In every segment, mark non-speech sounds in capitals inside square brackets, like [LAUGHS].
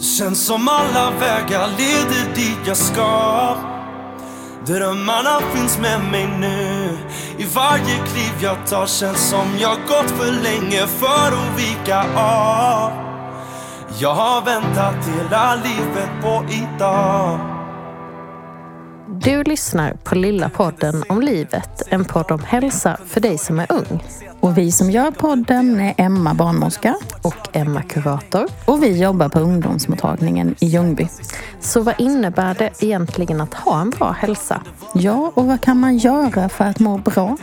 Känns som alla vägar leder dit jag ska. Drömmarna finns med mig nu. I varje kliv jag tar känns som jag gått för länge för att vika av. Jag har väntat hela livet på idag Du lyssnar på Lilla podden om livet, en podd om hälsa för dig som är ung. Och vi som gör podden är Emma barnmorska Och Emma Kurator. och vi jobbar på ungdomsmottagningen i Ljungby. Så vad innebär det egentligen att ha en bra hälsa? Ja, och vad kan man göra för att må bra?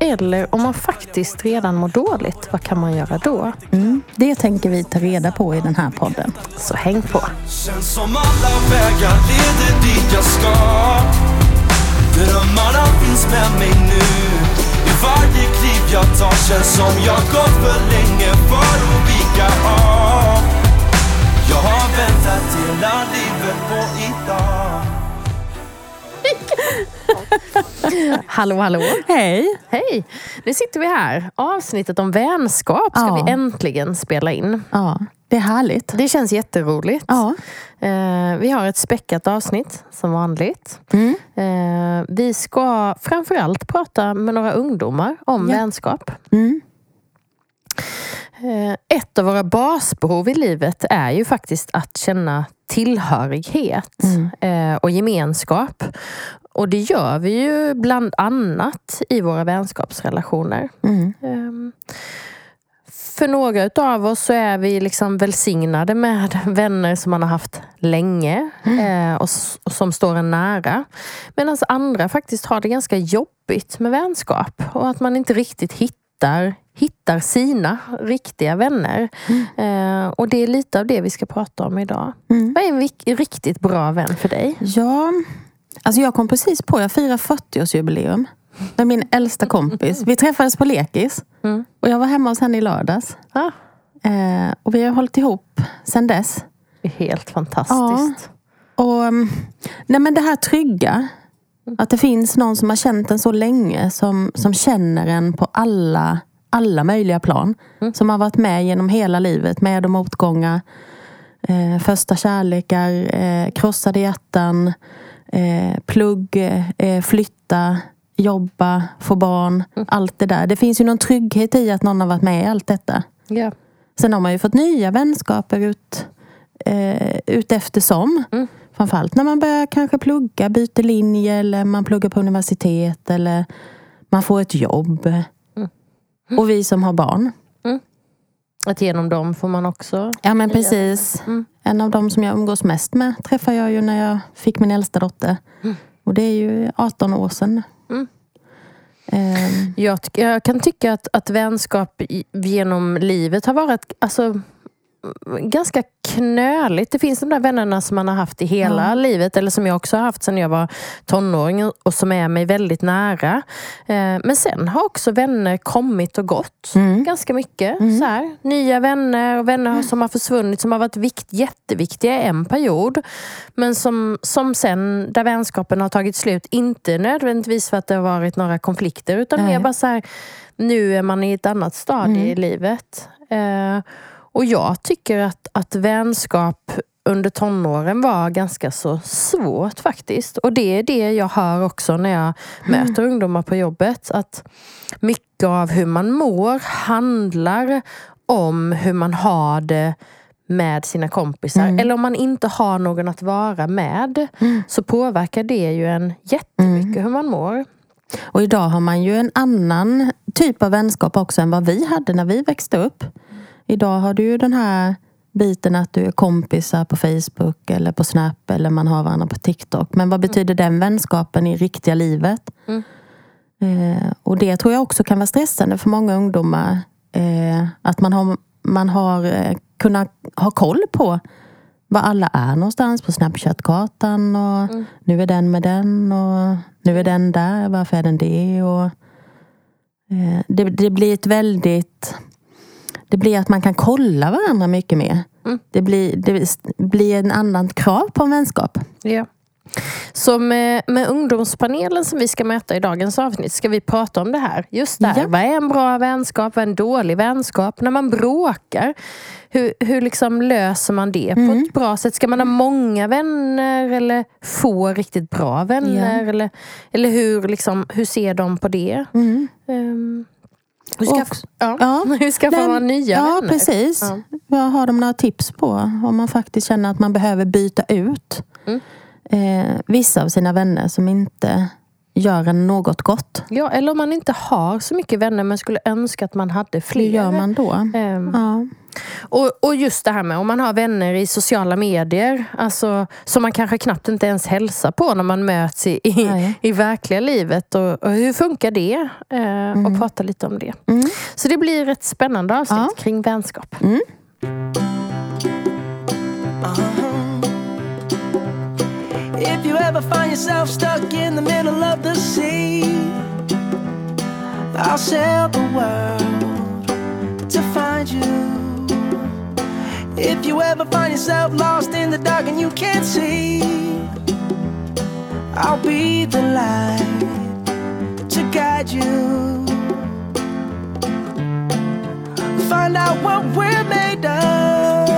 Eller om man faktiskt redan mår dåligt, vad kan man göra då? Mm, det tänker vi ta reda på i den här podden. Så häng på! Känns som alla vägar leder dit jag ska Drömmarna finns med mig nu varje kliv jag tar känns som jag gått för länge för att vika av Jag har väntat hela livet på idag [LAUGHS] Hallå, hallå! Hej! Hej! Nu sitter vi här. Avsnittet om vänskap ska Ja. vi äntligen spela in. Ja, det är härligt. Det känns jätteroligt. Ja. Eh, vi har ett späckat avsnitt som vanligt. Mm. Eh, vi ska framförallt prata med några ungdomar om Ja. vänskap. Mm. Eh, ett av våra basbehov i livet är ju faktiskt att känna tillhörighet Mm. eh, och gemenskap. Och det gör vi ju bland annat i våra vänskapsrelationer. Mm. För några av oss så är vi liksom välsignade med [LAUGHS] vänner som man har haft länge eh, och, som står en nära. Medan andra faktiskt har det ganska jobbigt med vänskap och att man inte riktigt hittar, hittar sina riktiga vänner. Eh, och det är lite av det vi ska prata om idag. Mm. Vad är en riktigt bra vän för dig? Ja, alltså jag kom precis på, jag firar 40-årsjubileum med min äldsta kompis. Vi träffades på lekis Mm. och jag var hemma hos henne i lördags. Ah, Eh, och vi har hållit ihop sedan dess. det är helt fantastiskt. Och, um, nej men det här trygga. Att det finns någon som har känt en så länge. Som, som känner en på alla, alla möjliga plan. Som har varit med genom hela livet. Med och motgångar. Eh, första kärlekar. Eh, krossade hjärtan. Eh, plugg. Eh, flytta. Jobba. Få barn. Allt det där. Det finns ju någon trygghet i att någon har varit med i allt detta. Ja. Sen har man ju fått nya vänskaper ut, eh, ut eftersom. Mm. Framförallt när man börjar kanske plugga, byter linje eller man pluggar på universitet eller man får ett jobb. Mm. Och vi som har barn. Att genom dem får man också... Ja men precis. Mm. En av dem som jag umgås mest med träffade jag ju när jag fick min äldsta dotter. Och det är ju 18 år sedan. Mm. Ehm, Jag, jag kan tycka att, att vänskap genom livet har varit alltså, ganska knöligt. Det finns de där vännerna som man har haft i hela Ja. livet eller som jag också har haft sedan jag var tonåring och som är mig väldigt nära. Eh, men sen har också vänner kommit och gått Mm. ganska mycket. Så här. Nya vänner och vänner som har försvunnit som har varit vikt, jätteviktiga i en period. Men som, som sen, där vänskapen har tagit slut, inte nödvändigtvis för att det har varit några konflikter utan mer bara så här, nu är man i ett annat stadie i livet. Eh, och jag tycker att, att vänskap under tonåren var ganska så svårt faktiskt. Och det är det jag hör också när jag möter ungdomar på jobbet. Att mycket av hur man mår handlar om hur man har det med sina kompisar. Eller om man inte har någon att vara med så påverkar det ju en jättemycket hur man mår. Och idag har man ju en annan typ av vänskap också än vad vi hade när vi växte upp. Idag har du ju den här biten att du är kompisar på Facebook eller på Snap eller man har varandra på TikTok. Men vad betyder den vänskapen i riktiga livet? Mm. Eh, och det tror jag också kan vara stressande för många ungdomar. Eh, att man har, man har eh, kunnat ha koll på var alla är någonstans på Snapchat-kartan. Och Mm. Nu är den med den och nu är den där. Varför är den det? Och, eh, det, det blir ett väldigt... Det blir att man kan kolla varandra mycket mer. Mm. Det, blir, det blir en annan krav på en vänskap. Ja. Så med, med ungdomspanelen som vi ska möta i dagens avsnitt ska vi prata om det här. Just det här. Ja. Vad är en bra vänskap? Vad är en dålig vänskap? När man bråkar, hur, hur liksom löser man det på Mm. ett bra sätt? Ska man ha många vänner eller få riktigt bra vänner? Eller, eller hur, liksom, hur ser de på det? Mm. Um, hur Och- skaffar ja. Ja. [LAUGHS] hur Nej, man nya ja, vänner? precis. Ja. Vad har de några tips på om man faktiskt känner att man behöver byta ut Mm. eh, vissa av sina vänner som inte gör en något gott? Ja, eller om man inte har så mycket vänner men skulle önska att man hade fler. Hur gör man då? Ehm, Ja. Och, och just det här med om man har vänner i sociala medier, alltså, som man kanske knappt inte ens hälsar på när man möts i, i, Nej. i verkliga livet. Och, och hur funkar det? Eh, Och prata lite om det. Mm. Så det blir ett spännande avsnitt Ja. kring vänskap. If you ever find yourself stuck in the middle of the sea, I'll sail the world to find you. If you ever find yourself lost in the dark and you can't see, I'll be the light to guide you. Find out what we're made of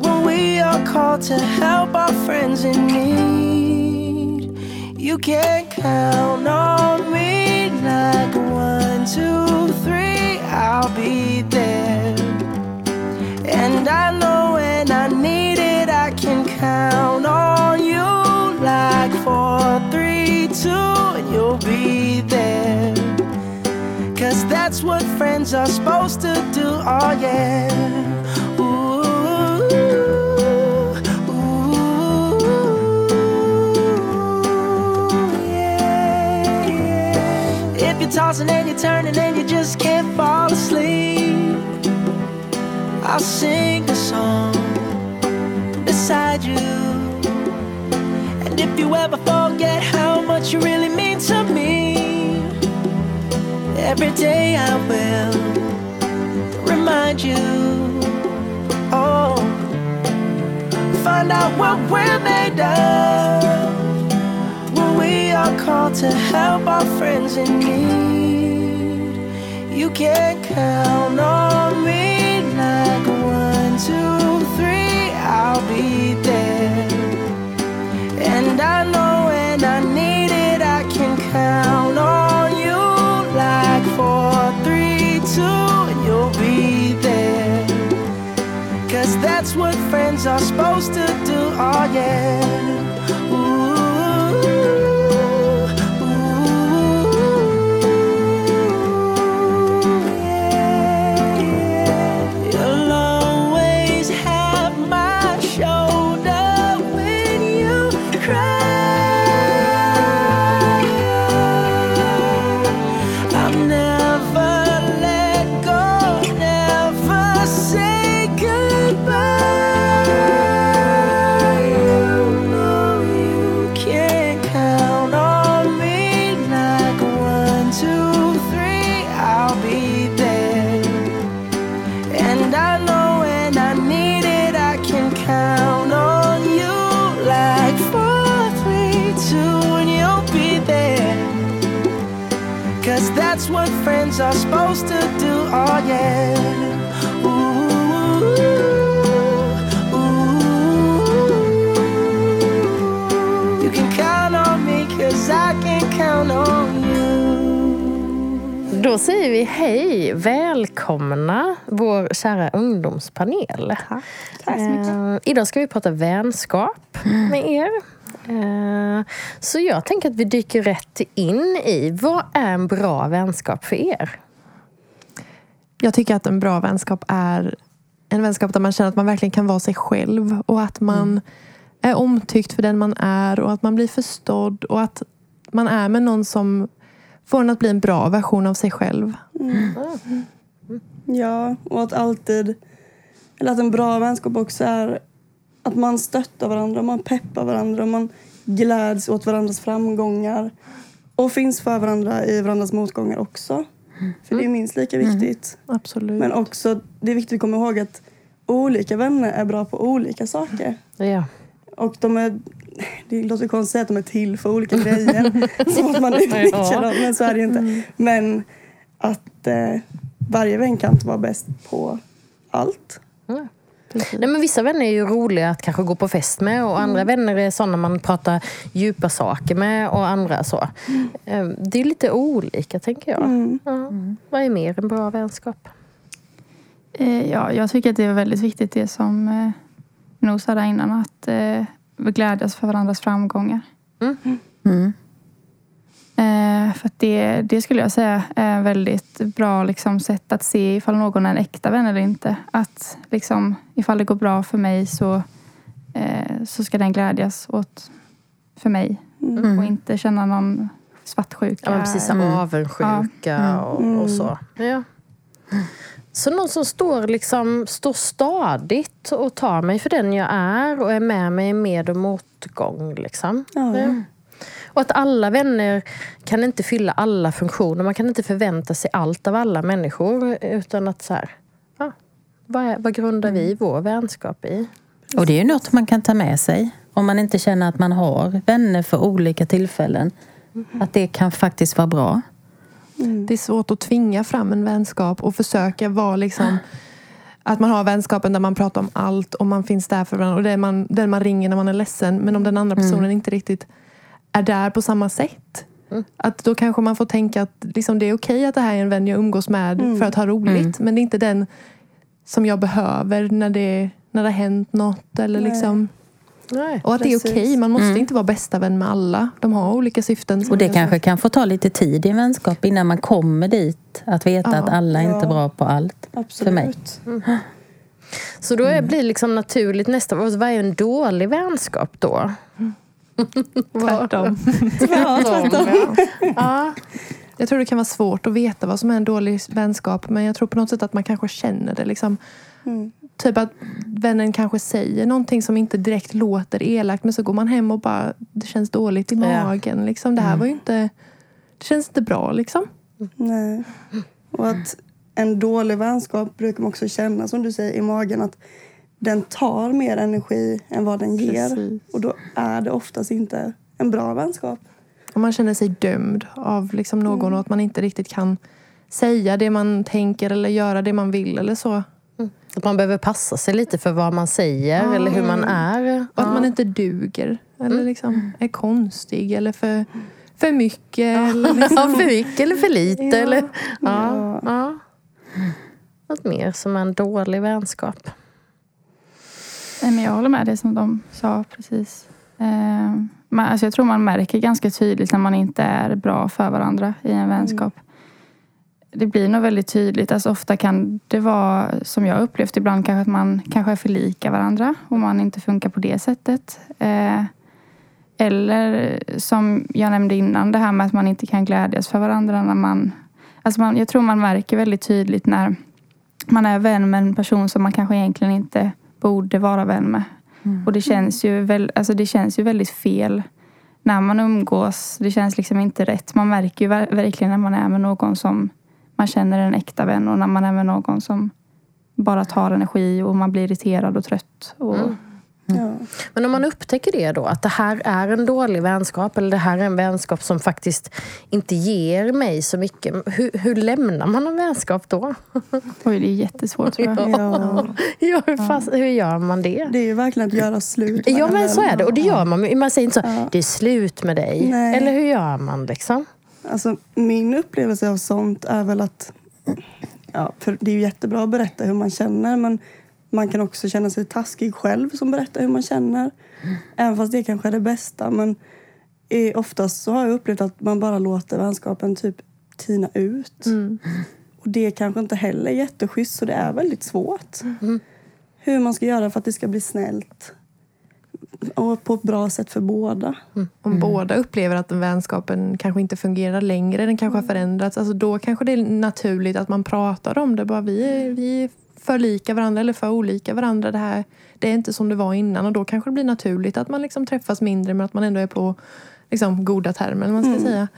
when we are called to help our friends in need. You can count on me like one, two, three, I'll be there. And I know when I need it, I can count on you like four, three, two, and you'll be there. Cause that's what friends are supposed to do, oh yeah. Ooh, ooh, yeah, yeah. If you're tossing and you're turning and you just can't fall asleep, I'll sing a song beside you. And if you ever forget how much you really mean to me, every day I will remind you. Oh, find out what we're made of when we are called to help our friends in need. You can count on me two, three, I'll be there. And I know when I need it, I can count on you like four, three, two, and you'll be there. Cause that's what friends are supposed to do, oh yeah. Kära ungdomspanel. Tack så mycket. Eh, idag ska vi prata vänskap med er. Eh, så jag tänker att vi dyker rätt in i vad är en bra vänskap för er? Jag tycker att en bra vänskap är en vänskap där man känner att man verkligen kan vara sig själv och att man är omtyckt för den man är och att man blir förstådd och att man är med någon som får en att bli en bra version av sig själv. Ja, och att alltid... Eller att en bra vänskap också är att man stöttar varandra, man peppar varandra, man gläds åt varandras framgångar och finns för varandra i varandras motgångar också. För det är minst lika viktigt. Absolut. Men också, det är viktigt att komma ihåg att olika vänner är bra på olika saker. Ja. Och de är, det låter konstigt att säga att de är till för olika grejer. [LAUGHS] som att man utnyttjar Ja. dem, men så är det ju inte. Men att eh, varje vän kan inte vara bäst på allt. Nej, men vissa vänner är ju roliga att kanske gå på fest med och andra vänner är sådana man pratar djupa saker med och andra så. Eh, Det är lite olika tänker jag. Ja. Vad är mer en bra vänskap? Eh, Ja, jag tycker att det är väldigt viktigt det som eh, Nog sa där innan, att eh, vi glädjas för varandras framgångar. Mm. Eh, för att det, det skulle jag säga är ett väldigt bra liksom, sätt att se ifall någon är en äkta vän eller inte. Att liksom, ifall det går bra för mig så, eh, så ska den glädjas åt för mig. Och inte känna någon svartsjuka. Ja, precis, Mm. avundsjuka och, och så. Ja. Så någon som står, liksom, står stadigt och tar mig för den jag är och är med mig i med och motgång. Liksom. Ja. Ja. Och att alla vänner kan inte fylla alla funktioner. Man kan inte förvänta sig allt av alla människor. Utan att så här, ja, vad, är, vad grundar vi vår vänskap i? Och det är ju något man kan ta med sig. Om man inte känner att man har vänner för olika tillfällen. Att det kan faktiskt vara bra. Det är svårt att tvinga fram en vänskap och försöka vara liksom att man har vänskapen där man pratar om allt och man finns där för varandra och det är man, den man ringer när man är ledsen. Men om den andra personen inte riktigt är där på samma sätt. Att då kanske man får tänka att liksom, det är okej att det här är en vän jag umgås med för att ha roligt. Men det är inte den som jag behöver när det, när det har hänt något. Eller Nej. liksom, Nej. och att det är Precis. okej. Man måste inte vara bästa vän med alla. De har olika syften. Och det kanske kan få ta lite tid i en vänskap innan man kommer dit. Att veta Ja. att alla är inte Ja. är bra på allt. Absolut. mig. Så då är, blir liksom naturligt nästa, vad är en dålig vänskap då? [LAUGHS] [LAUGHS] Tvärtom. Ja, tvärtom. Ja. Jag tror det kan vara svårt att veta vad som är en dålig vänskap. Men jag tror på något sätt att man kanske känner det. Liksom. Mm. Typ att vännen kanske säger någonting som inte direkt låter elakt. Men så går man hem och bara, det känns dåligt i Ja. magen. Liksom. Det här var ju inte, det känns inte bra liksom. Nej. Och att en dålig vänskap brukar man också känna, som du säger, i magen. Att den tar mer energi än vad den ger. Precis. Och då är det oftast inte en bra vänskap. Och man känner sig dömd av liksom någon och att man inte riktigt kan säga det man tänker eller göra det man vill eller så. Att man behöver passa sig lite för vad man säger eller hur man är. Och att man inte duger. Eller liksom är konstig eller för, för mycket. Eller liksom. För mycket eller för lite. Ja. Eller, ja, ja. Något mer som en dålig vänskap. Men jag håller med det som de sa precis. Eh, man, alltså jag tror man märker ganska tydligt när man inte är bra för varandra i en vänskap. Det blir nog väldigt tydligt. Alltså ofta kan det vara, som jag upplevt ibland, kanske att man kanske är för lika varandra och man inte funkar på det sättet. Eh, eller som jag nämnde innan, det här med att man inte kan glädjas för varandra när man... Alltså man jag tror man märker väldigt tydligt när man är vän med en person som man kanske egentligen inte borde vara vän med. Och det känns, ju väl, alltså det känns ju väldigt fel när man umgås. Det känns liksom inte rätt. Man märker ju ver- verkligen när man är med någon som man känner en äkta vän och när man är med någon som bara tar energi och man blir irriterad och trött. Och, Ja. Men om man upptäcker det då, att det här är en dålig vänskap eller det här är en vänskap som faktiskt inte ger mig så mycket. Hur, hur lämnar man en vänskap då? Oj, det är jättesvårt tror jag. Ja. Ja, hur, fast, hur gör man det? Det är ju verkligen att göra slut. Ja men så är det och det gör man. Man säger inte så, Ja. det är slut med dig. Nej. Eller hur gör man liksom? Alltså, min upplevelse av sånt är väl att... Ja, för det är ju jättebra att berätta hur man känner men man kan också känna sig taskig själv som berättar hur man känner. Även fast det kanske är det bästa. Men oftast så har jag upplevt att man bara låter vänskapen typ tina ut. Och det kanske inte heller är jätteschysst så det är väldigt svårt. Hur man ska göra för att det ska bli snällt. Och på ett bra sätt för båda. Om båda upplever att den vänskapen kanske inte fungerar längre, den kanske har förändrats. Alltså då kanske det är naturligt att man pratar om det. Bara, vi, är, vi är för lika varandra eller för olika varandra. Det, här, det är inte som det var innan. Och då kanske det blir naturligt att man liksom träffas mindre men att man ändå är på liksom, goda termer. Man ska säga.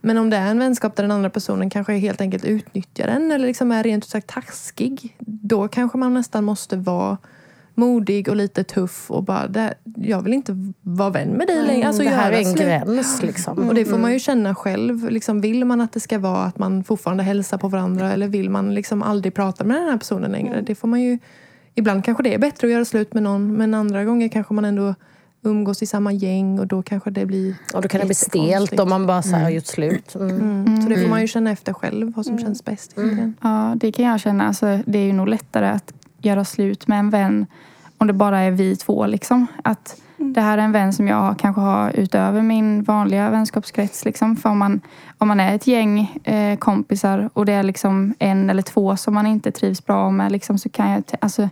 Men om det är en vänskap där den andra personen kanske helt enkelt utnyttjar en eller liksom är rent ut sagt taskig. Då kanske man nästan måste vara modig och lite tuff och bara, det, jag vill inte vara vän med dig längre. Alltså, det här är en slut. gräns liksom. Och det får man ju känna själv. Liksom, vill man att det ska vara att man fortfarande hälsar på varandra eller vill man liksom aldrig prata med den här personen längre? Det får man ju... Ibland kanske det är bättre att göra slut med någon men andra gånger kanske man ändå umgås i samma gäng och då kanske det blir Och då kan det bli stelt om man bara så här har gjort slut. Mm. Mm. Så det får man ju känna efter själv vad som känns bäst. Ja, det kan jag känna. Alltså, det är ju nog lättare att göra slut med en vän om det bara är vi två. Liksom. Att det här är en vän som jag kanske har utöver min vanliga vänskapskrets. Liksom. För om man, om man är ett gäng eh, kompisar och det är liksom en eller två som man inte trivs bra med. Liksom, så kan jag, alltså,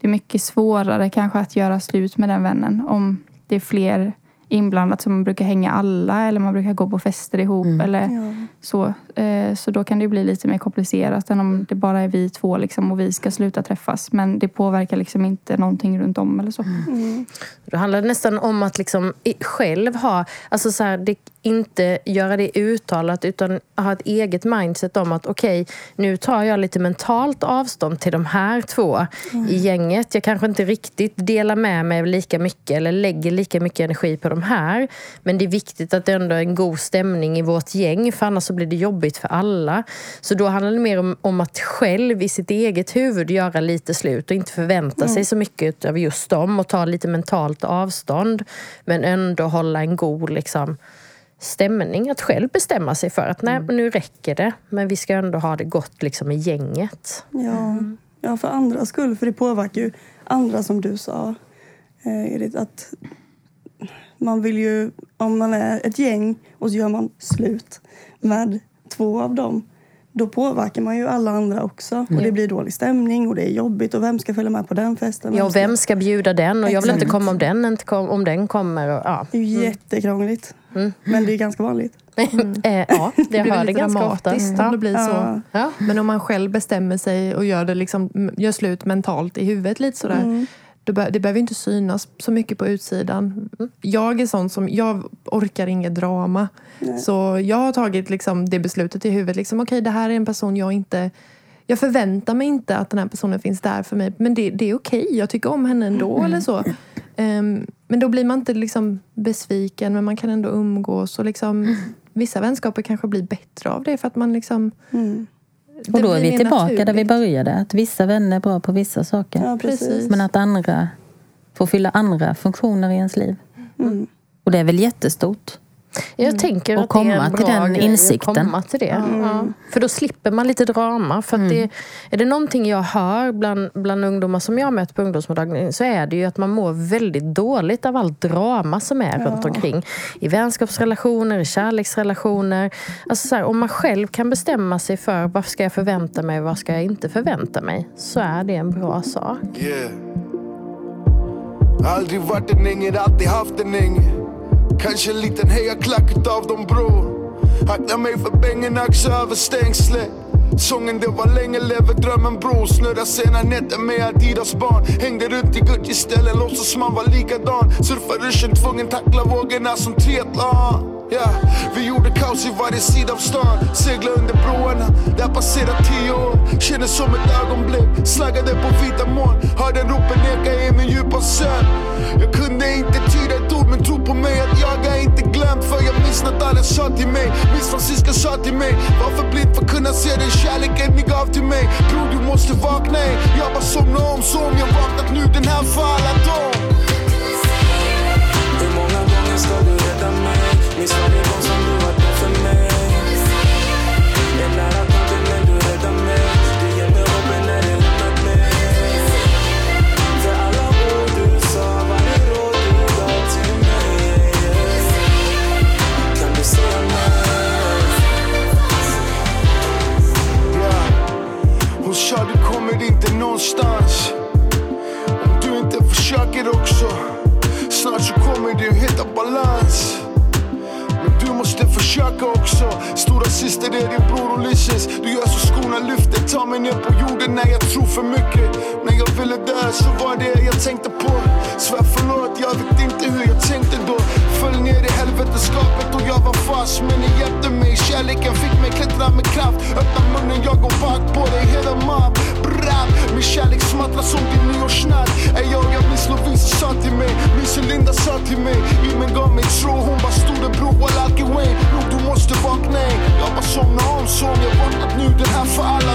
det är mycket svårare kanske att göra slut med den vännen. Om det är fler inblandat som man brukar hänga alla eller man brukar gå på fester ihop. Eller, Ja. så, eh, så då kan det bli lite mer komplicerat än om det bara är vi två liksom, och vi ska sluta träffas. Men det påverkar liksom inte någonting runt om eller så. Mm. Då handlar det nästan om att liksom själv ha, alltså så här, det, inte göra det uttalat utan ha ett eget mindset om att okej, nu tar jag lite mentalt avstånd till de här två i gänget. Jag kanske inte riktigt delar med mig lika mycket eller lägger lika mycket energi på de här. Men det är viktigt att det ändå är en god stämning i vårt gäng för annars så blir det jobbigt för alla. Så då handlar det mer om, om att själv i sitt eget huvud göra lite slut och inte förvänta sig så mycket av just dem och ta lite mentalt avstånd. Men ändå hålla en god liksom, stämning. Att själv bestämma sig för att nej, nu räcker det. Men vi ska ändå ha det gott liksom, i gänget. Ja. ja, för andras skull. För det påverkar ju andra som du sa. Eh, Edith, att man vill ju, om man är ett gäng och så gör man slut med två av dem. Då påverkar man ju alla andra också. Och det blir dålig stämning och det är jobbigt. Och vem ska följa med på den festen? Ja, och vem ska bjuda den? Och jag vill inte Exakt. komma om den, inte kom, om den kommer. Och, ja. Det är ju jättekrångligt. Men det är ganska vanligt. [LAUGHS] eh, ja, Det jag blir hör det ganska ofta. dramatiskt om det blir så. Ja. Men om man själv bestämmer sig och gör, det liksom, gör slut mentalt i huvudet lite sådär. Mm. Då be- det behöver inte synas så mycket på utsidan. Jag är sån som, jag orkar inget drama. Nej. Så jag har tagit liksom det beslutet i huvudet. Liksom, Okej, det här är en person jag inte... Jag förväntar mig inte att den här personen finns där för mig. Men det, det är okej, jag tycker om henne ändå. Eller så. Ehm, men då blir man inte liksom besviken, men man kan ändå umgås. Och liksom, vissa vänskaper kanske blir bättre av det. För att man liksom, Mm. Och då är vi tillbaka där vi naturligt. började. Att vissa vänner är bra på vissa saker. Ja. Precis. Men att andra får fylla andra funktioner i ens liv. Mm. Och det är väl jättestort. Jag tänker Och att det är komma en till bra den grej insikten. Att komma till det. Ja. För då slipper man lite drama. För att det, är det någonting jag hör bland, bland ungdomar som jag möter på ungdomsmottagningen så är det ju att man mår väldigt dåligt av allt drama som är runt omkring. I vänskapsrelationer, i kärleksrelationer. Alltså så här, om man själv kan bestämma sig för vad ska jag förvänta mig och vad ska jag inte förvänta mig. Så är det en bra sak. Yeah. Aldrig varit en ängel, alltid haft en ängel. Kanske en liten hejaklack utav dem bror. Akta mig för bängen, axa över stängslet. Sången det var länge, lever drömmen bror. Snurra sena nätter med Adidas barn. Hängde runt i Gucci-ställen, låtsas man var likadan. Surfar ruschen, tvungen tackla vågorna som triathlon. Yeah. vi gjorde kaos i varje sida av stan. Segla under broarna, där passerat tio år. Kändes som ett ögonblick, slaggade på vita moln. Hörde ropen eka i min djupa sömn. Jag kunde inte tyda alla sa till mig, Miss Francisca sa till mig. Varför blind för att kunna se den kärleken ni gav till mig. Bror du måste vakna ey. Jag bara somnade om, så om jag vaknat nu den här för alla dem. Hur många gånger ska du rädda mig? Minns varje gång som du har någonstans. Om du inte försöker också Snart så kommer du hitta balans. Men du måste försöka också. Stora syster är din bror Ulysses. Du gör så skorna lyfter. Ta mig ner på jorden när jag tror för mycket. När jag ville dö så var det jag tänkte på. Svär förlåt, jag vet inte hur jag tänkte då. Föll ner i helveteskapet och jag var fast. Men ni hjälpte mig, kärleken fick mig klättra med kraft. Öppna munnen, jag går bak på dig, hela mob rap. Min kärlek smattrar som din nyårsnatt. Ey yo, jag minns Lovisa sa till mig. Minns hur Linda sa till mig. Ingen gav mig tro, hon bara storebror walla Alki way? Nu du måste vakna. Ey Jag bara somna om som jag vaknat nu. Den här för alla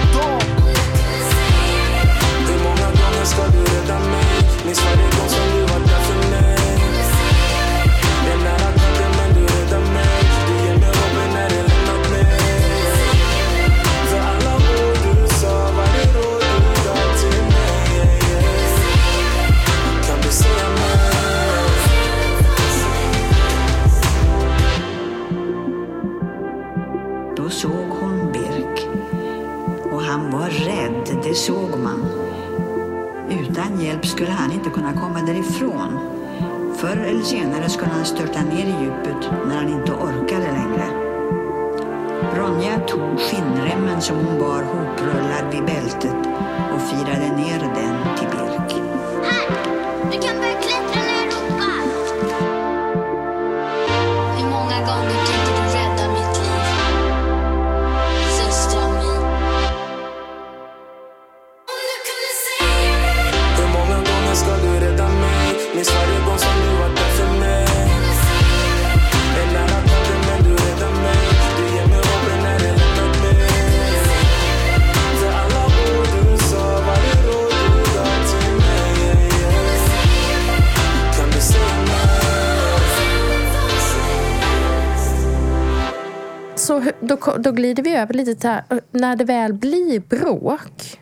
då, då glider vi över lite till här. När det väl blir bråk,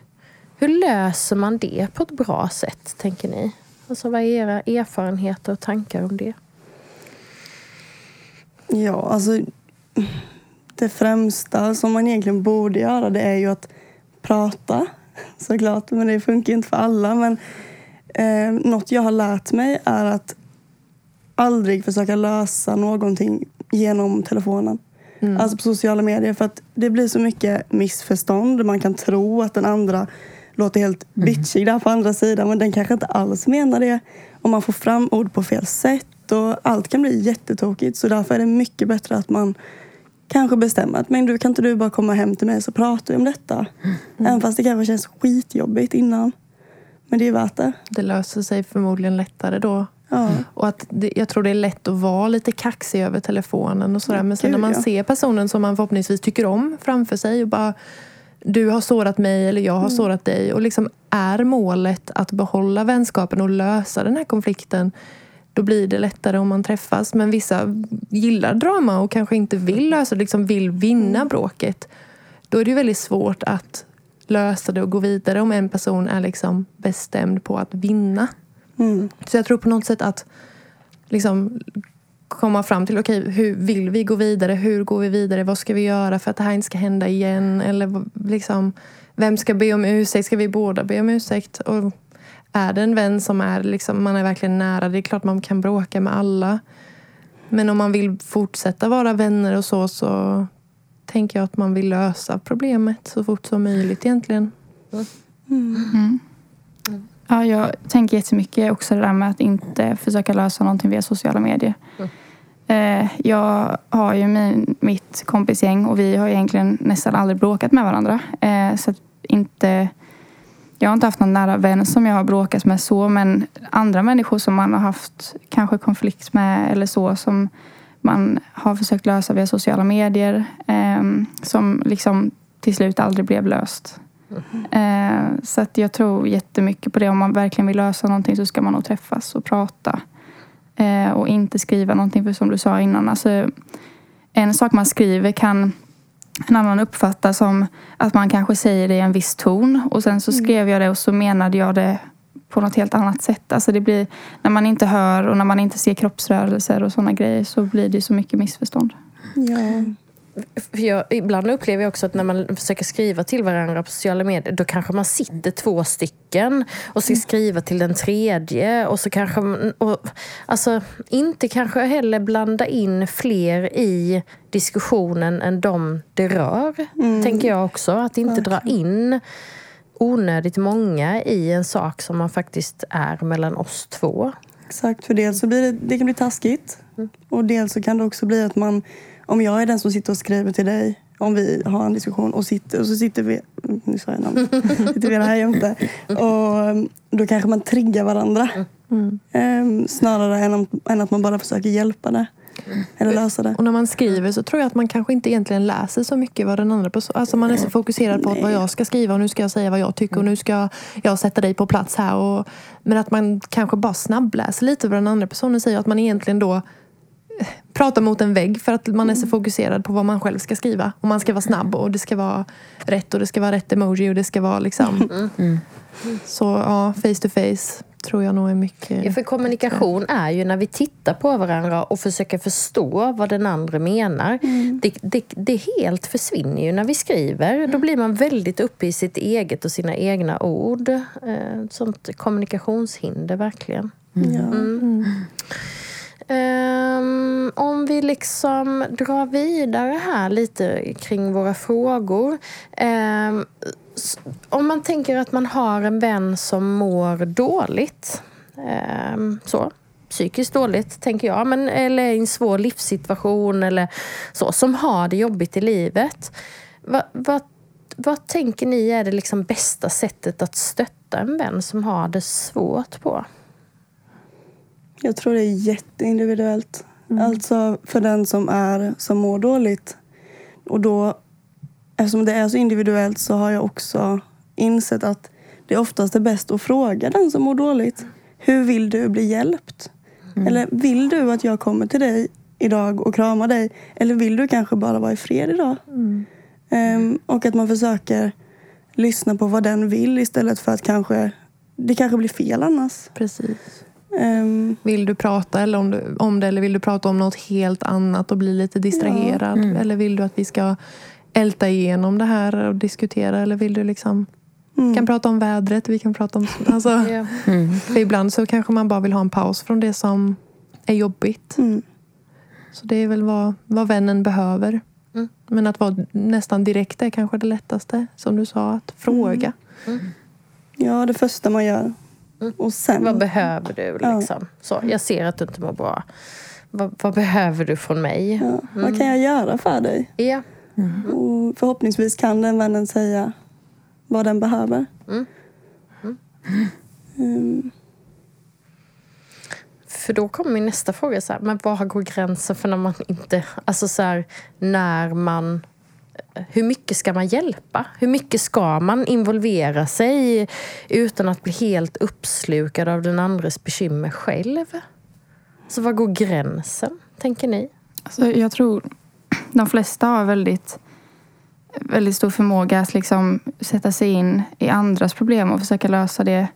hur löser man det på ett bra sätt, tänker ni? Alltså, vad är era erfarenheter och tankar om det? Ja, alltså det främsta som man egentligen borde göra det är ju att prata såklart. Men det funkar ju inte för alla. Men eh, något jag har lärt mig är att aldrig försöka lösa någonting genom telefonen. Alltså på sociala medier. För att det blir så mycket missförstånd. Man kan tro att den andra låter helt bitchig där på andra sidan. Men den kanske inte alls menar det. Och man får fram ord på fel sätt. Och allt kan bli jättetokigt. Så därför är det mycket bättre att man kanske bestämmer att men du, kan inte du bara komma hem till mig så pratar vi om detta. Även fast det kanske känns skitjobbigt innan. Men det är värt det. Det löser sig förmodligen lättare då. Ja. Och att det, jag tror det är lätt att vara lite kaxig över telefonen och sådär. Men sen när man ja. ser personen som man förhoppningsvis tycker om framför sig och bara du har sårat mig eller jag har sårat dig. Och liksom är målet att behålla vänskapen och lösa den här konflikten då blir det lättare om man träffas. Men vissa gillar drama och kanske inte vill lösa det, liksom vill vinna bråket. Då är det väldigt svårt att lösa det och gå vidare om en person är liksom bestämd på att vinna. Mm. Så jag tror på något sätt att liksom komma fram till, okej, hur vill vi gå vidare? Hur går vi vidare? Vad ska vi göra för att det här inte ska hända igen? Eller liksom, vem ska be om ursäkt? Ska vi båda be om ursäkt? Och är det en vän som är, liksom, man är verkligen nära, det är klart man kan bråka med alla. Men om man vill fortsätta vara vänner och så, så tänker jag att man vill lösa problemet så fort som möjligt egentligen. Ja, jag tänker jättemycket också det där med att inte försöka lösa någonting via sociala medier. Eh, Jag har ju min, mitt kompisgäng och vi har egentligen nästan aldrig bråkat med varandra. Eh, Så inte, jag har inte haft någon nära vän som jag har bråkat med så men andra människor som man har haft kanske konflikt med eller så som man har försökt lösa via sociala medier eh, som liksom till slut aldrig blev löst. Eh, så att jag tror jättemycket på det. Om man verkligen vill lösa någonting så ska man nog träffas och prata. Eh, och inte skriva någonting. För som du sa innan, alltså, en sak man skriver kan en annan uppfatta som att man kanske säger det i en viss ton. Och sen så skrev jag det och så menade jag det på något helt annat sätt. Alltså det blir, när man inte hör och när man inte ser kroppsrörelser och sådana grejer så blir det så mycket missförstånd. Ja. Jag, ibland upplever jag också att när man försöker skriva till varandra på sociala medier då kanske man sitter två stycken och ska skriva till den tredje. Och så kanske man, och, alltså, inte kanske heller blanda in fler i diskussionen än de det rör. Tänker jag också. Att inte dra in onödigt många i en sak som man faktiskt är mellan oss två. Exakt, för dels så blir det, det kan bli taskigt. Och dels så kan det också bli att man, om jag är den som sitter och skriver till dig, om vi har en diskussion och, sitter, och så sitter vi, mm, nu sa jag namn, [LAUGHS] sitter vi här jämte. Och um, då kanske man triggar varandra. Ehm, snarare än, om, än att man bara försöker hjälpa det. Eller lösa det. Och när man skriver så tror jag att man kanske inte egentligen läser så mycket vad den andra personen... Alltså man är så fokuserad på vad jag ska skriva och nu ska jag säga vad jag tycker och nu ska jag sätta dig på plats här. Och, men att man kanske bara snabbläser lite vad den andra personen säger och att man egentligen då prata mot en vägg för att man är Mm. så fokuserad på vad man själv ska skriva. Och man ska vara snabb och det ska vara rätt och det ska vara rätt emoji och det ska vara liksom... Mm. Så ja, face to face tror jag nog är mycket... Ja, för kommunikation är ju när vi tittar på varandra och försöker förstå vad den andra menar. Det, det, det helt försvinner ju när vi skriver. Då blir man väldigt uppe i sitt eget och sina egna ord. Eh, Ett sånt kommunikationshinder verkligen. Ja. Um, om vi liksom drar vidare här lite kring våra frågor. Um, om man tänker att man har en vän som mår dåligt. um, så, psykiskt dåligt, tänker jag. Men, eller i en svår livssituation eller så. Som har det jobbigt i livet. Vad, va, vad tänker ni är det liksom bästa sättet att stötta en vän som har det svårt på? Jag tror det är jätteindividuellt. Alltså för den som är som mår dåligt. Och då, eftersom det är så individuellt så har jag också insett att det oftast är bäst att fråga den som mår dåligt. Hur vill du bli hjälpt? Eller vill du att jag kommer till dig idag och kramar dig? Eller vill du kanske bara vara i fred idag? Ehm, och att man försöker lyssna på vad den vill istället för att kanske det kanske blir fel annars. Precis. Ehm, Vill du prata eller om, du, om det eller vill du prata om något helt annat och bli lite distraherad? Eller vill du att vi ska älta igenom det här och diskutera? Eller vill du liksom... Vi kan prata om vädret, vi kan prata om... Alltså, Ja. för ibland så kanske man bara vill ha en paus från det som är jobbigt. mm. Så det är väl vad, vad vännen behöver. Mm. Men att vara nästan direkt är kanske det lättaste. Som du sa, att fråga. Ja, det första man gör. Och sen... Vad behöver du? Ja. Liksom? Så, jag ser att du inte mår bra. Vad, vad behöver du från mig? ja, Vad kan jag göra för dig? Ja. Och förhoppningsvis kan den vännen säga vad den behöver. Mm. Ehm, För då kommer min nästa fråga. Så här, men var går gränsen för när man inte... Alltså så här, när man... Hur mycket ska man hjälpa? Hur mycket ska man involvera sig utan att bli helt uppslukad av den andres bekymmer själv? Så var går gränsen, tänker ni? Alltså, jag tror de flesta har väldigt, väldigt stor förmåga att liksom sätta sig in i andras problem och försöka lösa det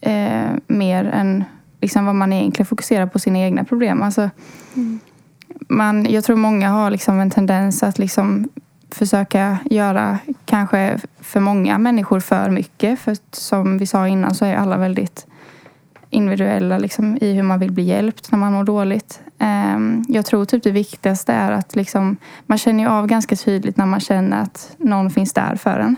eh, mer än liksom vad man egentligen fokuserar på sina egna problem. Alltså, man, jag tror många har liksom en tendens att liksom försöka göra kanske för många människor för mycket. För som vi sa innan så är alla väldigt individuella liksom, i hur man vill bli hjälpt när man mår dåligt. Ehm, jag tror typ det viktigaste är att liksom, man känner ju av ganska tydligt när man känner att någon finns där för en.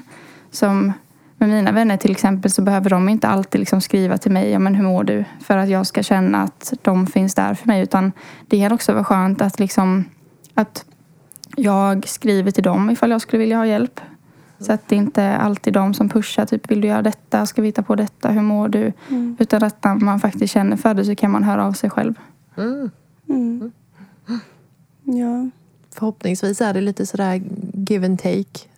Som med mina vänner till exempel så behöver de inte alltid liksom skriva till mig, ja men hur mår du? För att jag ska känna att de finns där för mig. Utan det kan också vara skönt att liksom att jag skriver till dem ifall jag skulle vilja ha hjälp. Så att det inte är alltid de som pushar, typ vill du göra detta, ska vi hitta på detta, hur mår du? Utan att när man faktiskt känner för det så kan man höra av sig själv. Mm. mm. Ja. Förhoppningsvis är det lite sådär give and take.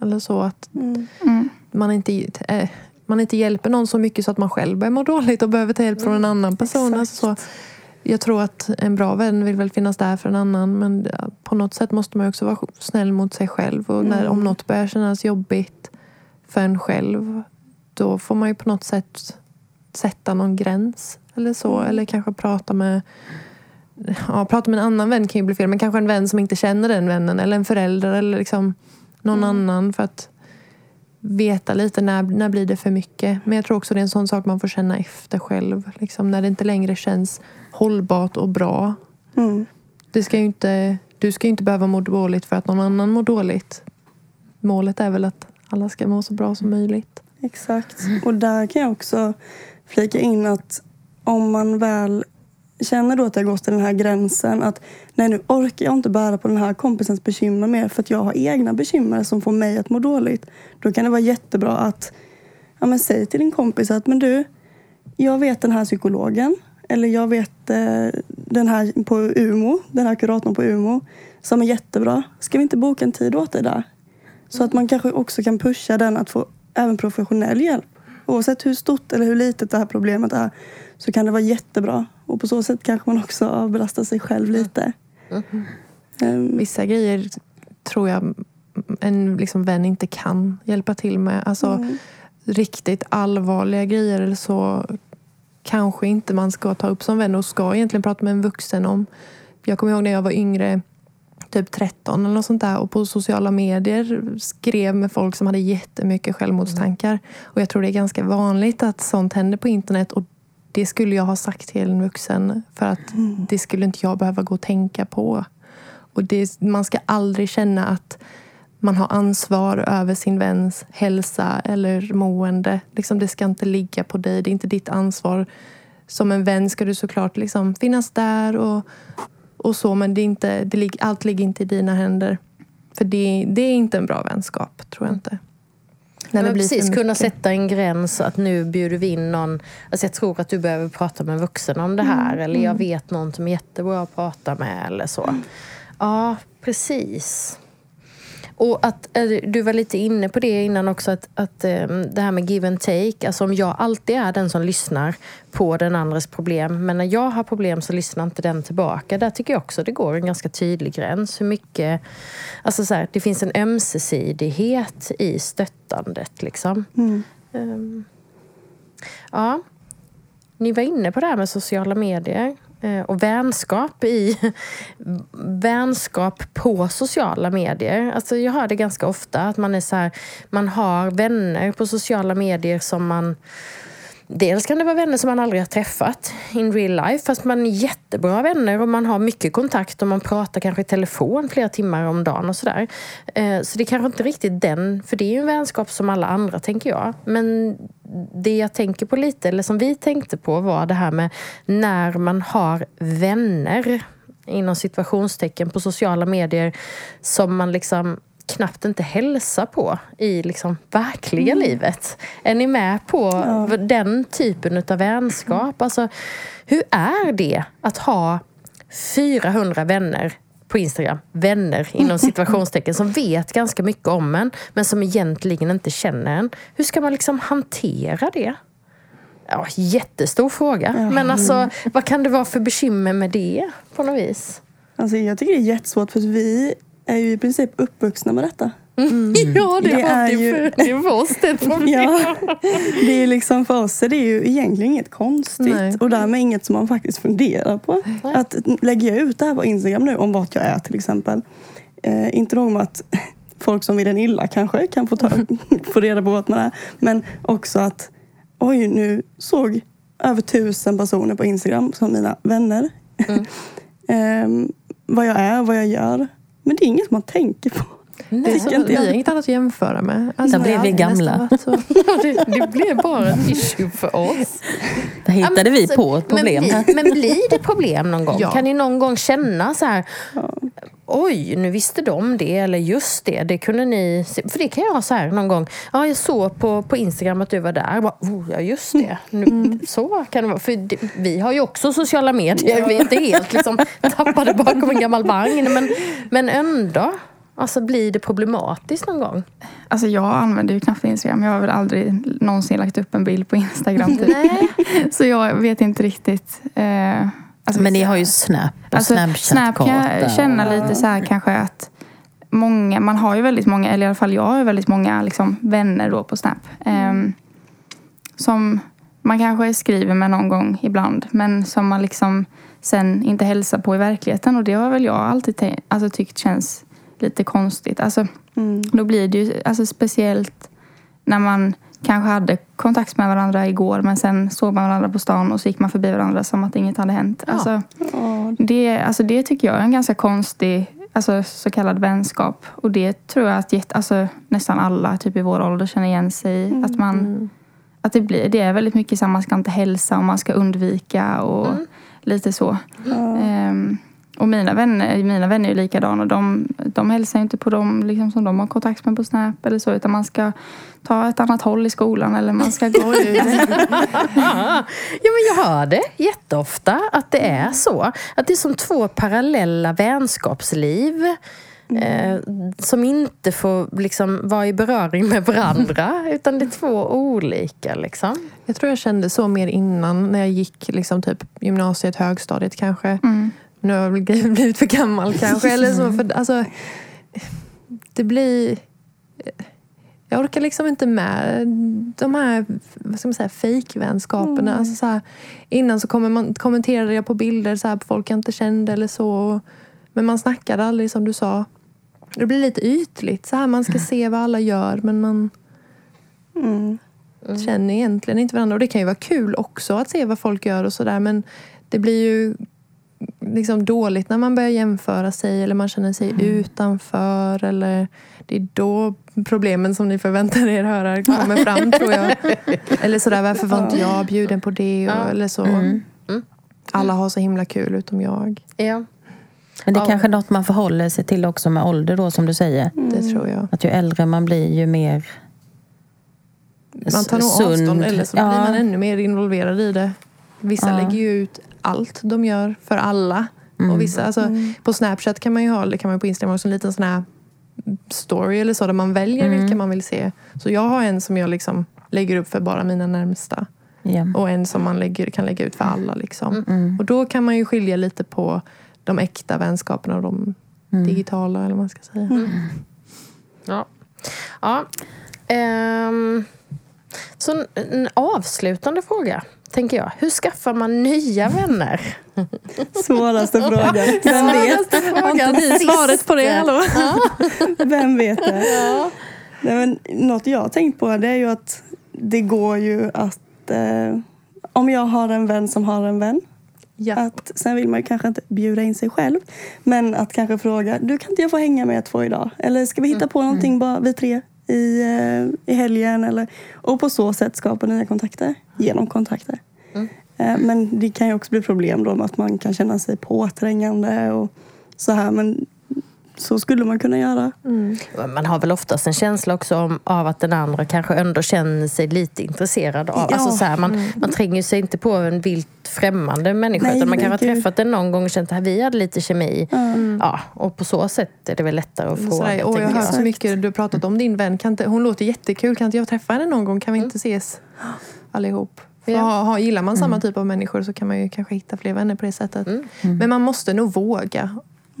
Eller så att Mm. Mm. Man inte, eh, man inte hjälper någon så mycket så att man själv börjar må dåligt och behöver ta hjälp från en annan person. Alltså så, jag tror att en bra vän vill väl finnas där för en annan men på något sätt måste man också vara snäll mot sig själv. Och när, om något börjar kännas jobbigt för en själv då får man ju på något sätt sätta någon gräns. Eller så. Eller kanske prata med ja, prata med en annan vän kan ju bli fel. Men kanske en vän som inte känner den vännen. Eller en förälder eller liksom någon annan. För att veta lite när, när blir det för mycket. Men jag tror också det är en sån sak man får känna efter själv. Liksom, när det inte längre känns hållbart och bra. Mm. Det ska inte, du ska ju inte behöva må dåligt för att någon annan mår dåligt. Målet är väl att alla ska må så bra som möjligt. Exakt. Och där kan jag också flika in att om man väl känner då att det har gått till den här gränsen att nej nu orkar jag inte bära på den här kompisens bekymmer mer för att jag har egna bekymmer som får mig att må dåligt. Då kan det vara jättebra att ja, men säg till din kompis att men du, jag vet den här psykologen eller jag vet eh, den här på UMO, den här kuratorn på UMO som är jättebra. Ska vi inte boka en tid åt dig där? Så att man kanske också kan pusha den att få även professionell hjälp Oavsett hur stort eller hur litet det här problemet är så kan det vara jättebra. Och på så sätt kanske man också avbelastar sig själv lite. Ehm, Vissa grejer tror jag en liksom vän inte kan hjälpa till med. Alltså Mm. riktigt allvarliga grejer eller så kanske inte man ska ta upp som vän och ska egentligen prata med en vuxen om. Jag kommer ihåg när jag var yngre, typ 13 eller något sånt där och på sociala medier skrev med folk som hade jättemycket självmordstankar. Och jag tror det är ganska vanligt att sånt händer på internet och det skulle jag ha sagt till en vuxen för att det skulle inte jag behöva gå och tänka på. Och det, man ska aldrig känna att man har ansvar över sin väns hälsa eller mående. Liksom, det ska inte ligga på dig. Det är inte ditt ansvar. Som en vän ska du såklart liksom finnas där och, och så men det är inte, det allt ligger inte i dina händer. För det, det är inte en bra vänskap, tror jag inte. När Men precis, kunna sätta en gräns att nu bjuder vi in någon. Alltså jag tror att du behöver prata med en vuxen om det här. Mm, Eller jag vet någon som är jättebra att prata med. Eller så. Ja, precis. Och att, eh, du var lite inne på det innan också, att, att eh, det här med give and take. Alltså om jag alltid är den som lyssnar på den andres problem, men när jag har problem så lyssnar inte den tillbaka. Där tycker jag också det går en ganska tydlig gräns. Hur mycket... Alltså så här, det finns en ömsesidighet i stöttandet. Liksom. Ehm, ja. Ni var inne på det här med sociala medier Eh, och vänskap i vänskap på sociala medier. Alltså jag hör det ganska ofta att man är så här, man har vänner på sociala medier som man Dels kan det vara vänner som man aldrig har träffat in real life fast man är jättebra vänner och man har mycket kontakt och man pratar kanske i telefon flera timmar om dagen och sådär. Eh, så det är kanske inte riktigt den, för det är ju en vänskap som alla andra tänker jag. Men det jag tänker på lite, eller som vi tänkte på var det här med när man har vänner inom situationstecken på sociala medier som man liksom knappt inte hälsar på i liksom verkliga livet. Är ni med på den typen av vänskap? Alltså, hur är det att ha 400 vänner på Instagram, vänner inom [LAUGHS] situationstecken som vet ganska mycket om en men som egentligen inte känner en. Hur ska man liksom hantera det? Ja, jättestor fråga. Men alltså, vad kan det vara för bekymmer med det på något vis? Alltså jag tycker det är jättesvårt för att vi är ju i princip uppvuxna med detta. [LAUGHS] Ja, det, Det är är ju... det är för oss det [LAUGHS] problem. Ja, det är liksom för oss är det ju egentligen inget konstigt Nej. och därmed inget som man faktiskt funderar på. Att lägger jag ut det här på Instagram nu om vart jag är till exempel. Eh, inte nog med att [LAUGHS] folk som vill en illa kanske kan få, ta, få reda på vart man är. Men också att oj, nu såg över tusen personer på Instagram som mina vänner. Ehm, vad jag är, vad jag gör. Men det är inget man tänker på. Nej, så, inte vi har inget annat att jämföra med. Alltså, Där blev vi gamla. så. det, det blev bara en issue för oss. Där hittade Ja, men vi alltså, på ett problem. Men, men blir det problem någon gång? Ja. Kan ni någon gång känna så här Oj, nu visste de det, eller just det, det kunde ni se. För det kan jag ha så här någon gång. Ja, jag såg på, på Instagram att du var där. Jag Bara, oh, ja, just det. Nu, Mm. Så kan det vara. För det, vi har ju också sociala medier. Vi är inte helt liksom, tappade bakom en gammal vagn. Men, men ändå. Alltså, blir det problematiskt någon gång? Alltså jag använder ju knappt Instagram. Jag har väl aldrig någonsin lagt upp en bild på Instagram. Typ. Nej. [LAUGHS] Så jag vet inte riktigt. Eh, alltså, Men ni har ju Snap och Alltså, Snap kan jag känna lite så här kanske att många, man har ju väldigt många, eller i alla fall jag har ju väldigt många liksom, vänner då på Snap. ehm, som man kanske skriver med någon gång ibland men som man liksom sen inte hälsar på i verkligheten och det har väl jag alltid alltså, tyckt känns lite konstigt. Alltså, Då blir det ju alltså, speciellt när man kanske hade kontakt med varandra igår men sen såg man varandra på stan och så gick man förbi varandra som att inget hade hänt. Alltså, det, alltså det tycker jag är en ganska konstig alltså, så kallad vänskap. Och det tror jag att jätte, alltså, nästan alla typ i vår ålder känner igen sig i. Att, man, att det, blir, det är väldigt mycket så att man ska inte hälsa och man ska undvika och lite så. Ehm, och mina vänner, mina vänner är ju likadana. De, de hälsar ju inte på dem liksom, som de har kontakt med på Snap eller så. Utan man ska ta ett annat håll i skolan eller man ska gå ut. [LAUGHS] Ja, men jag hör det jätteofta att det är så. Att det är som två parallella vänskapsliv. eh, som inte får liksom, vara i beröring med varandra. [LAUGHS] utan det är två olika. Liksom. Jag tror jag kände så mer innan när jag gick liksom typ gymnasiet, högstadiet kanske. Nu har jag väl [LAUGHS] blivit för gammal kanske. eller så. För, alltså, det blir... Jag orkar liksom inte med de här vad ska man säga, fejkvänskaperna. Alltså så här, innan så kommer man, kommenterade jag på bilder så här, på folk jag inte kände eller så. Men man snackade aldrig som du sa. Det blir lite ytligt. Så här, man ska se vad alla gör men man känner egentligen inte varandra. Och det kan ju vara kul också att se vad folk gör och sådär. Men det blir ju liksom dåligt när man börjar jämföra sig eller man känner sig utanför. Eller det är då problemen som ni förväntar er höra kommer fram tror jag. [LAUGHS] Eller sådär, varför var inte jag bjuden på det? Och, eller så. Alla har så himla kul utom jag. Ja. Men det är Ja. kanske något man förhåller sig till också med ålder då som du säger. Det tror jag. Att ju äldre man blir ju mer Man tar nog sund. avstånd eller så Ja. blir man ännu mer involverad i det. Vissa Ja. lägger ju ut allt de gör för alla. Mm. Och vissa, alltså, På Snapchat kan man ju ha, eller kan man på Instagram också, en liten sån här story eller så där man väljer Mm. vilka man vill se. Så jag har en som jag liksom lägger upp för bara mina närmsta. Ja. Och en som man lägger, kan lägga ut för alla. Liksom. Mm. Och då kan man ju skilja lite på de äkta vänskaperna och de Mm. digitala. Eller vad man ska säga. Ja. ja. Ehm, så en avslutande fråga, tänker jag. Hur skaffar man nya vänner? [LAUGHS] Svåraste frågan. [LAUGHS] Vem vet? Har inte ni svaret på det? Hallå? [LAUGHS] Vem vet det? Nej, men, något jag har tänkt på det är ju att det går ju att eh, om jag har en vän som har en vän Ja. att, sen vill man ju kanske inte bjuda in sig själv men att kanske fråga du kan inte jag få hänga med två idag? Eller ska vi hitta på någonting bara vi tre i, eh, i helgen? Eller, och på så sätt skapa nya kontakter genom kontakter. Eh, Men det kan ju också bli problem då med att man kan känna sig påträngande och så här. Men så skulle man kunna göra. Man har väl oftast en känsla också om, av att den andra kanske ändå känner sig lite intresserad av. Ja. Alltså så här, man, man tränger sig inte på en vilt främmande människa. Nej, utan man kanske har träffat den någon gång och känt att vi hade lite kemi. Ja, och på så sätt är det väl lättare att fråga. Sådär, Åh, jag har hört så mycket du har pratat om din vän. Kan inte, hon låter jättekul. Kan inte jag träffa henne någon gång? Kan vi inte ses allihop? För Ja. ha, ha, gillar man samma typ av människor så kan man ju kanske hitta fler vänner på det sättet. Men man måste nog våga.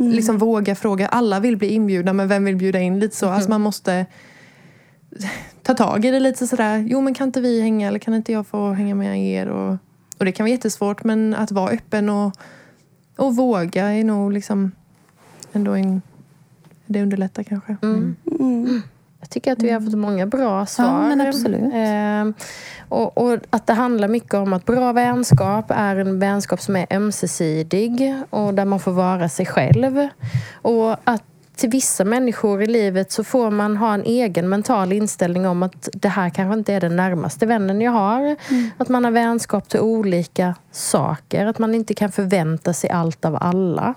Liksom våga fråga. Alla vill bli inbjudna men vem vill bjuda in? Lite så. Alltså man måste ta tag i det lite sådär. Jo men kan inte vi hänga eller kan inte jag få hänga med er? Och, och det kan vara jättesvårt men att vara öppen och, och våga är nog liksom ändå en, det underlättar kanske. Jag tycker att vi har fått många bra svar. men absolut. Ehm, och, och att det handlar mycket om att bra vänskap är en vänskap som är ömsesidig och där man får vara sig själv. Och att till vissa människor i livet så får man ha en egen mental inställning om att det här kanske inte är den närmaste vännen jag har. Att man har vänskap till olika saker. Att man inte kan förvänta sig allt av alla.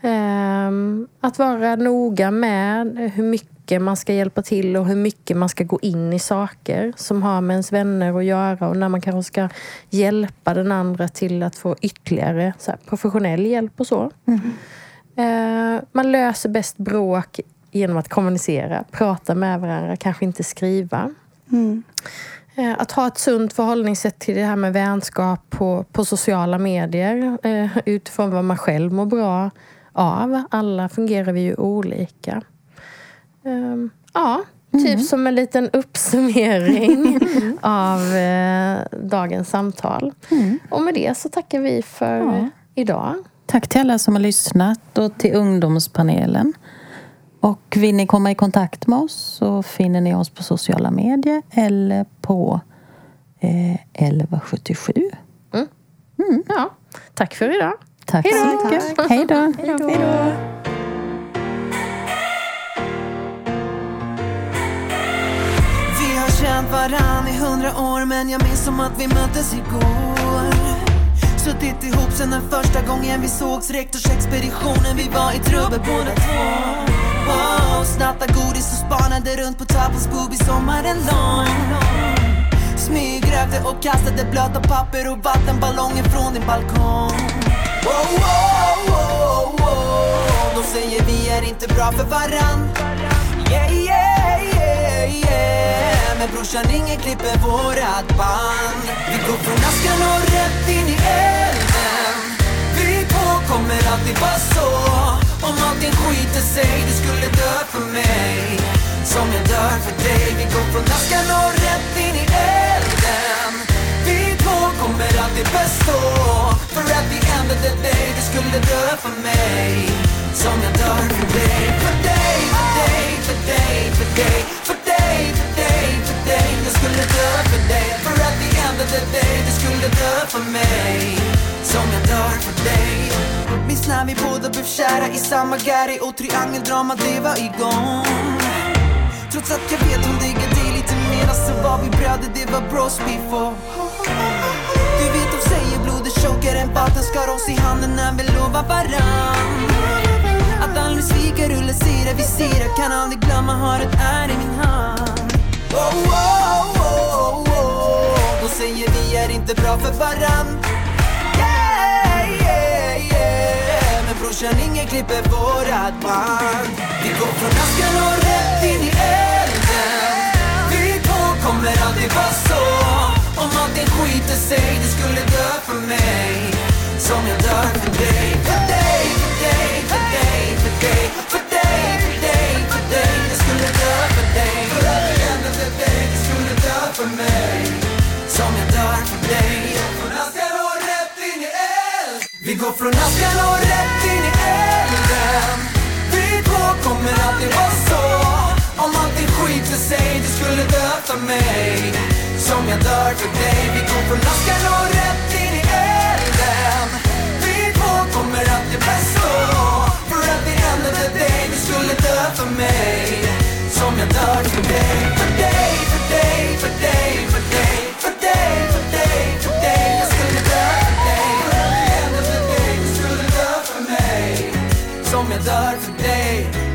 Ehm, att vara noga med hur mycket man ska hjälpa till och hur mycket man ska gå in i saker som har med ens vänner att göra och när man kanske ska hjälpa den andra till att få ytterligare så här, professionell hjälp och så. Ehm, man löser bäst bråk genom att kommunicera, prata med varandra, kanske inte skriva. Eh, Att ha ett sunt förhållningssätt till det här med vänskap på, på sociala medier eh, utifrån vad man själv mår bra av. Alla fungerar vi ju olika. Ehm, ja, typ som en liten uppsummering [LAUGHS] av eh, dagens samtal. Och med det så tackar vi för Ja. idag. Tack till alla som har lyssnat och till ungdomspanelen. Och vill ni komma i kontakt med oss så finner ni oss på sociala medier eller på eh, 1177. Ja, tack för idag. Tack så mycket. Hej då. Känt varann i hundra år men jag minns som att vi möttes igår. Suttit ihop sen den första gången vi sågs Rektorsexpeditionen, vi var i trubbel båda två. Wow, Snattade godis och spanade runt på Tapas booby sommaren lång. Smygrökte och kastade blöta papper och vattenballonger från din balkong. Wow, wow, wow, wow. De säger vi är inte bra för varann. Yeah, yeah, yeah, yeah. Men brorsan, ingen klipper vårat band. Vi går från askan och rätt in i elden. Vi två kommer alltid vara så. Om allting skiter sig, du skulle dö för mig. Som jag dör för dig Vi går från askan och rätt in i elden. Vi två kommer alltid bestå För att the end of the day, du skulle dö för mig. Som jag dör för dig För dig, för dig, för dig, för dig För dig, dig. För att the end of the day, du skulle dö för mig. Som jag dör för dig. Minns när vi båda blev kära i samma Gary och triangeldrama det var igång. Trots att jag vet hon diggar dig lite mera så var vi bröder, det var bros before. Du vet de säger blodet chokar en vatten skar oss i handen när vi lovar varann. Att aldrig svika, rulla sida vid sida Kan aldrig glömma har ett är i min hand. Oh, oh, säger vi är inte bra för varann. Yeah, yeah, yeah. Men brorsan, ingen klipper vårat band Vi går från askan och rätt för mig. Som jag dör för dig. Vi går från askan och rätt in i elden. Vi två kommer alltid bestå För att the end of the day, du skulle dö för mig. Som jag dör för dig. För dig, för dig, för dig, för dig. För dig, för dig, för dig. Jag skulle dö för dig. För at the end of the day, du skulle dö för mig. Som jag dör för dig.